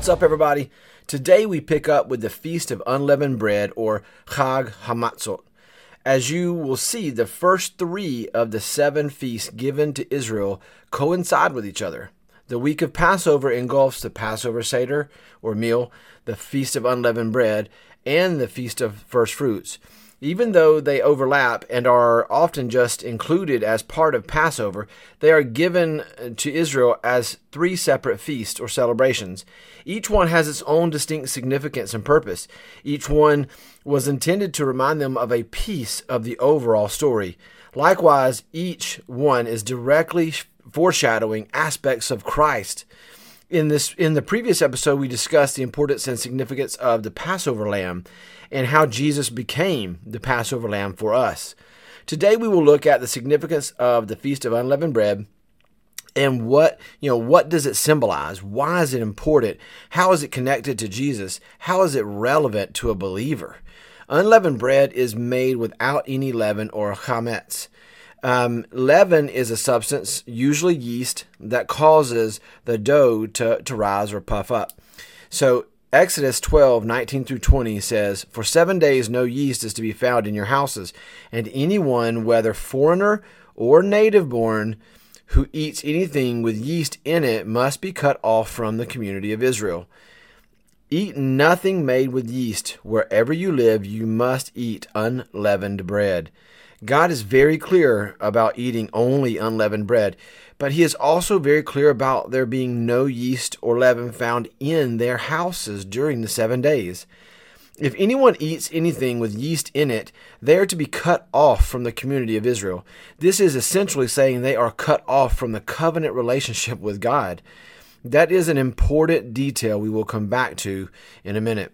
What's up, everybody? Today we pick up with the Feast of Unleavened Bread, or Chag Hamatzot. As you will see, the first three of the seven feasts given to Israel coincide with each other. The week of Passover engulfs the Passover Seder, or meal, the Feast of Unleavened Bread, and the Feast of First Fruits. Even though they overlap and are often just included as part of Passover, they are given uh, to Israel as three separate feasts or celebrations. Each one has its own distinct significance and purpose. Each one was intended to remind them of a piece of the overall story. Likewise, each one is directly foreshadowing aspects of Christ. In this in the previous episode we discussed the importance and significance of the Passover lamb and how Jesus became the Passover lamb for us. Today we will look at the significance of the feast of unleavened bread and what you know what does it symbolize? Why is it important? How is it connected to jesus? How is it relevant to a believer? Unleavened bread is made without any leaven or chametz um, leaven is a substance, usually yeast, that causes the dough to, to rise or puff up. So Exodus 12, 19 through 20 says, For seven days no yeast is to be found in your houses, and anyone, whether foreigner or native born, who eats anything with yeast in it must be cut off from the community of Israel. Eat nothing made with yeast. Wherever you live, you must eat unleavened bread. God is very clear about eating only unleavened bread, but he is also very clear about there being no yeast or leaven found in their houses during the seven days. If anyone eats anything with yeast in it, they are to be cut off from the community of Israel. This is essentially saying they are cut off from the covenant relationship with God. That is an important detail we will come back to in a minute.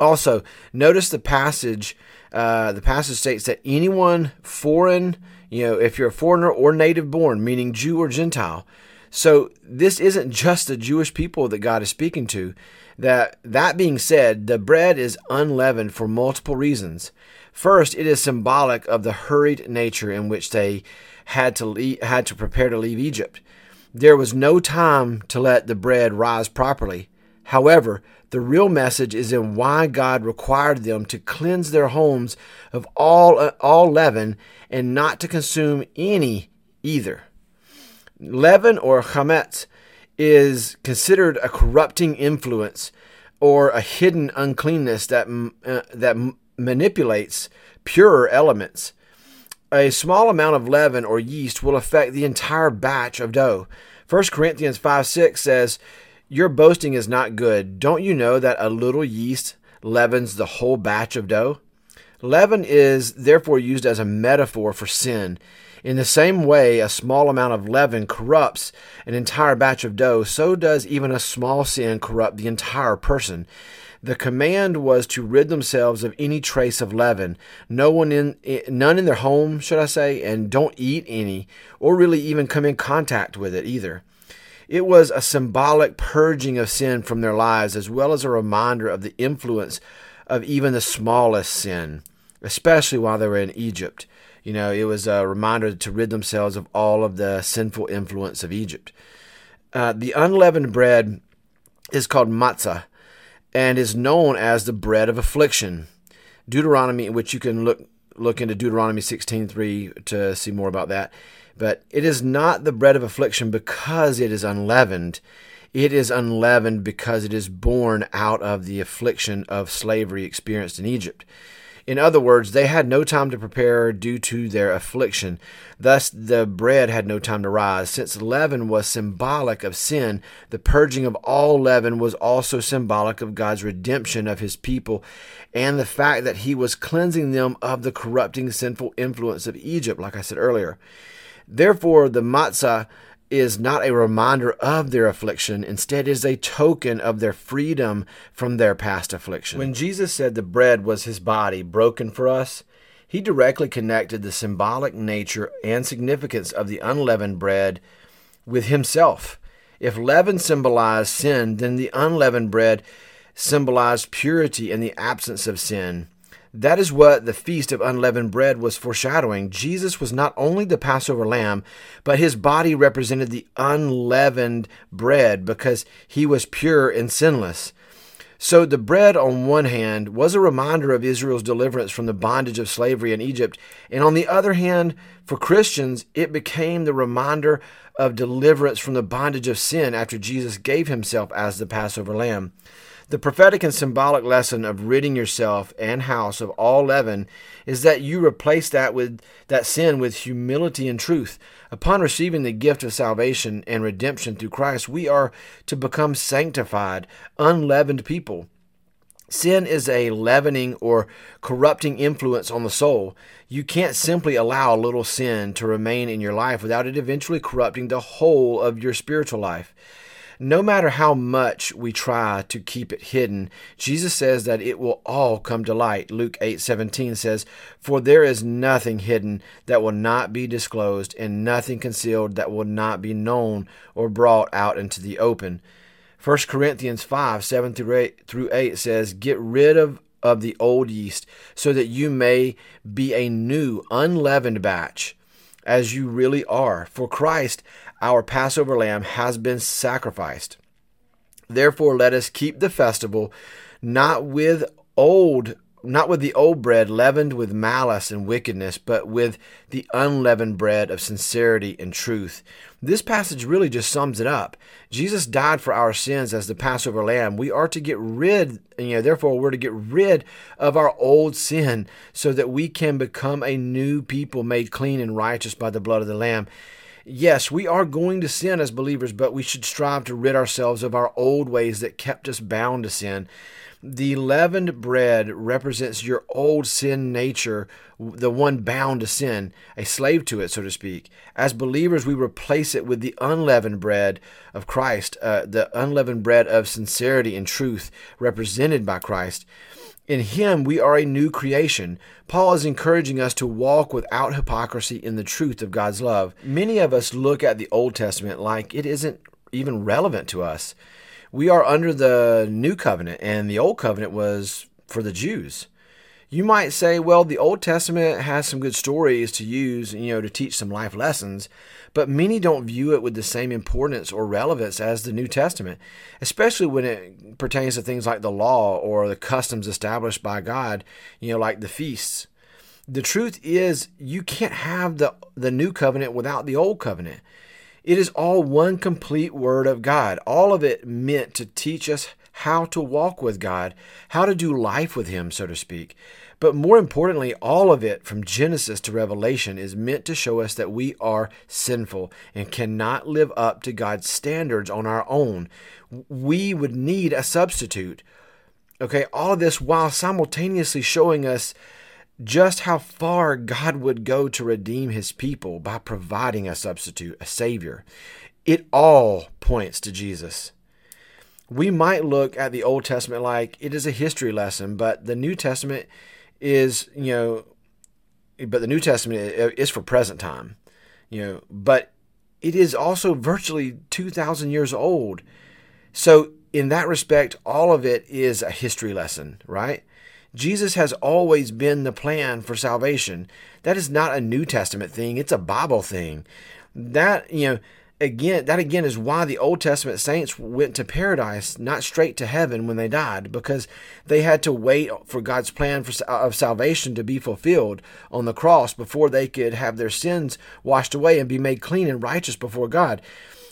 Also, notice the passage. Uh, the passage states that anyone foreign, you know, if you're a foreigner or native born, meaning Jew or Gentile. So this isn't just the Jewish people that God is speaking to. That that being said, the bread is unleavened for multiple reasons. First, it is symbolic of the hurried nature in which they had to leave, had to prepare to leave Egypt. There was no time to let the bread rise properly. However, the real message is in why God required them to cleanse their homes of all, uh, all leaven and not to consume any either. Leaven or chametz is considered a corrupting influence or a hidden uncleanness that, uh, that manipulates purer elements. A small amount of leaven or yeast will affect the entire batch of dough. 1 Corinthians 5 6 says, your boasting is not good. Don't you know that a little yeast leavens the whole batch of dough? Leaven is therefore used as a metaphor for sin. In the same way, a small amount of leaven corrupts an entire batch of dough, so does even a small sin corrupt the entire person. The command was to rid themselves of any trace of leaven, no one in none in their home, should I say, and don't eat any, or really even come in contact with it either. It was a symbolic purging of sin from their lives, as well as a reminder of the influence of even the smallest sin, especially while they were in Egypt. You know, it was a reminder to rid themselves of all of the sinful influence of Egypt. Uh, the unleavened bread is called matzah and is known as the bread of affliction. Deuteronomy, in which you can look look into Deuteronomy 16:3 to see more about that. But it is not the bread of affliction because it is unleavened. It is unleavened because it is born out of the affliction of slavery experienced in Egypt. In other words, they had no time to prepare due to their affliction. Thus, the bread had no time to rise. Since leaven was symbolic of sin, the purging of all leaven was also symbolic of God's redemption of his people and the fact that he was cleansing them of the corrupting sinful influence of Egypt, like I said earlier. Therefore, the matzah is not a reminder of their affliction, instead is a token of their freedom from their past affliction. When Jesus said the bread was his body broken for us, he directly connected the symbolic nature and significance of the unleavened bread with himself. If leaven symbolized sin, then the unleavened bread symbolized purity and the absence of sin. That is what the Feast of Unleavened Bread was foreshadowing. Jesus was not only the Passover lamb, but his body represented the unleavened bread because he was pure and sinless. So the bread, on one hand, was a reminder of Israel's deliverance from the bondage of slavery in Egypt, and on the other hand, for Christians, it became the reminder of deliverance from the bondage of sin after Jesus gave himself as the Passover lamb. The prophetic and symbolic lesson of ridding yourself and house of all leaven is that you replace that with that sin with humility and truth. Upon receiving the gift of salvation and redemption through Christ, we are to become sanctified, unleavened people. Sin is a leavening or corrupting influence on the soul. You can't simply allow a little sin to remain in your life without it eventually corrupting the whole of your spiritual life no matter how much we try to keep it hidden, Jesus says that it will all come to light. Luke 8:17 says, "For there is nothing hidden that will not be disclosed, and nothing concealed that will not be known or brought out into the open." 1 Corinthians 5, 7 through 8, through 8 says, Get rid of, of the old yeast, so that you may be a new, unleavened batch, as you really are. For Christ, our Passover lamb has been sacrificed. Therefore, let us keep the festival not with old not with the old bread leavened with malice and wickedness, but with the unleavened bread of sincerity and truth. This passage really just sums it up. Jesus died for our sins as the Passover lamb. We are to get rid, you know, therefore we're to get rid of our old sin so that we can become a new people made clean and righteous by the blood of the lamb. Yes, we are going to sin as believers, but we should strive to rid ourselves of our old ways that kept us bound to sin. The leavened bread represents your old sin nature, the one bound to sin, a slave to it, so to speak. As believers, we replace it with the unleavened bread of Christ, uh, the unleavened bread of sincerity and truth, represented by Christ. In Him, we are a new creation. Paul is encouraging us to walk without hypocrisy in the truth of God's love. Many of us look at the Old Testament like it isn't even relevant to us. We are under the new covenant, and the Old Covenant was for the Jews. You might say, well, the Old Testament has some good stories to use, you know, to teach some life lessons, but many don't view it with the same importance or relevance as the New Testament, especially when it pertains to things like the law or the customs established by God, you know, like the feasts. The truth is, you can't have the, the new covenant without the old covenant. It is all one complete word of God, all of it meant to teach us how to walk with God, how to do life with Him, so to speak. But more importantly, all of it from Genesis to Revelation is meant to show us that we are sinful and cannot live up to God's standards on our own. We would need a substitute. Okay, all of this while simultaneously showing us just how far God would go to redeem his people by providing a substitute, a savior. It all points to Jesus we might look at the Old Testament like it is a history lesson, but the New Testament is, you know, but the New Testament is for present time, you know, but it is also virtually 2,000 years old. So, in that respect, all of it is a history lesson, right? Jesus has always been the plan for salvation. That is not a New Testament thing, it's a Bible thing. That, you know, again, that again is why the Old Testament saints went to paradise, not straight to heaven when they died, because they had to wait for God's plan for, of salvation to be fulfilled on the cross before they could have their sins washed away and be made clean and righteous before God.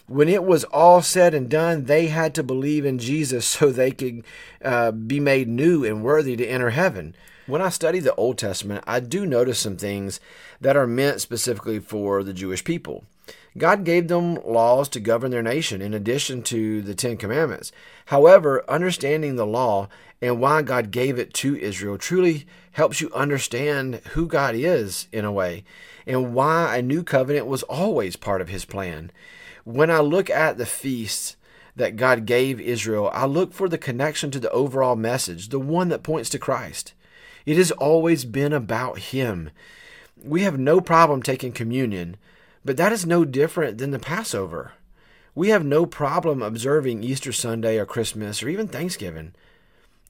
When it was all said and done, they had to believe in Jesus so they could uh, be made new and worthy to enter heaven. When I study the Old Testament, I do notice some things that are meant specifically for the Jewish people. God gave them laws to govern their nation in addition to the Ten Commandments. However, understanding the law and why God gave it to Israel truly helps you understand who God is in a way and why a new covenant was always part of his plan. When I look at the feasts that God gave Israel, I look for the connection to the overall message, the one that points to Christ. It has always been about him. We have no problem taking communion but that is no different than the Passover. We have no problem observing Easter Sunday or Christmas or even Thanksgiving.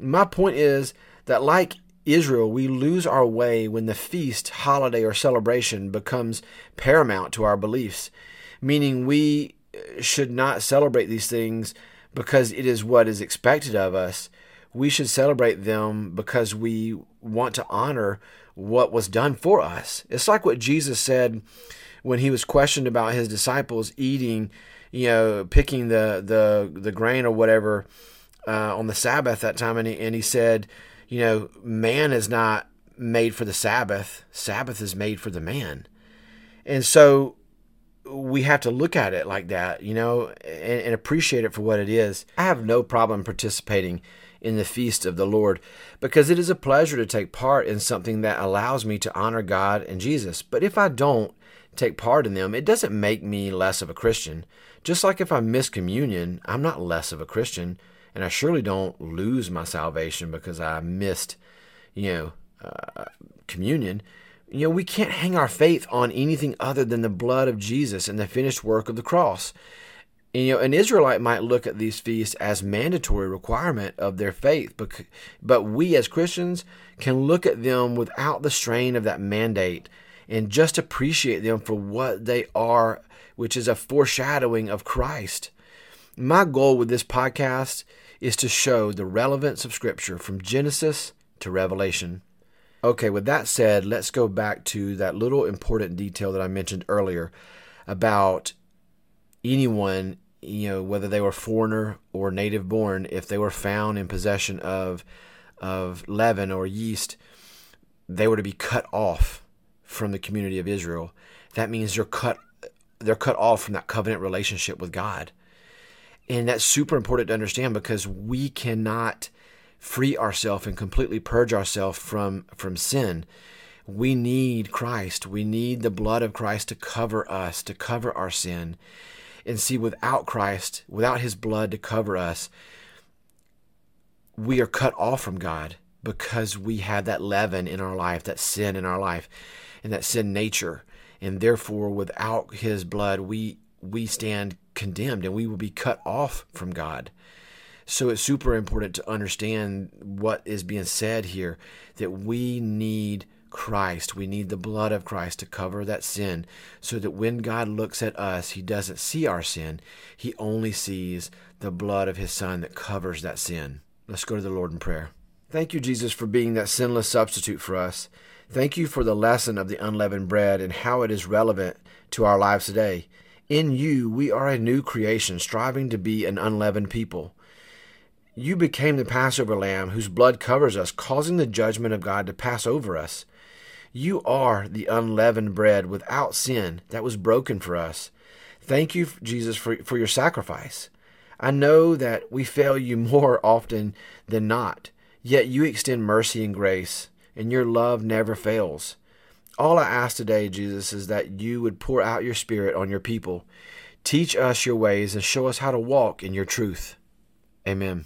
My point is that, like Israel, we lose our way when the feast, holiday, or celebration becomes paramount to our beliefs, meaning we should not celebrate these things because it is what is expected of us. We should celebrate them because we want to honor what was done for us. It's like what Jesus said when he was questioned about his disciples eating, you know, picking the the the grain or whatever uh, on the Sabbath that time, and he, and he said, you know, man is not made for the Sabbath. Sabbath is made for the man. And so we have to look at it like that, you know, and, and, appreciate it for what it is. I have no problem participating in the feast of the Lord because it is a pleasure to take part in something that allows me to honor God and Jesus. But if I don't take part in them, it doesn't make me less of a Christian. Just like if I miss communion, I'm not less of a Christian, and I surely don't lose my salvation because I missed, you know, uh, communion. You know, we can't hang our faith on anything other than the blood of Jesus and the finished work of the cross. And, you know, an Israelite might look at these feasts as mandatory requirement of their faith, but, but we as Christians can look at them without the strain of that mandate and just appreciate them for what they are, which is a foreshadowing of Christ. My goal with this podcast is to show the relevance of Scripture from Genesis to Revelation. Okay, with that said, let's go back to that little important detail that I mentioned earlier about anyone, you know, whether they were foreigner or native born, if they were found in possession of of leaven or yeast, they were to be cut off from the community of Israel. That means they're cut they're cut off from that covenant relationship with God. And that's super important to understand because we cannot free ourselves and completely purge ourselves from from sin. We need Christ. We need the blood of Christ to cover us, to cover our sin. And see, without Christ, without his blood to cover us, we are cut off from God because we have that leaven in our life, that sin in our life, and that sin nature. And therefore, without his blood, we we stand condemned and we will be cut off from God. So it's super important to understand what is being said here that we need Christ. We need the blood of Christ to cover that sin so that when God looks at us, he doesn't see our sin. He only sees the blood of his son that covers that sin. Let's go to the Lord in prayer. Thank you, Jesus, for being that sinless substitute for us. Thank you for the lesson of the unleavened bread and how it is relevant to our lives today. In you, we are a new creation, striving to be an unleavened people. You became the Passover lamb whose blood covers us, causing the judgment of God to pass over us. You are the unleavened bread without sin that was broken for us. Thank you, Jesus, for, for your sacrifice. I know that we fail you more often than not, yet you extend mercy and grace, and your love never fails. All I ask today, Jesus, is that you would pour out your Spirit on your people. Teach us your ways and show us how to walk in your truth. Amen.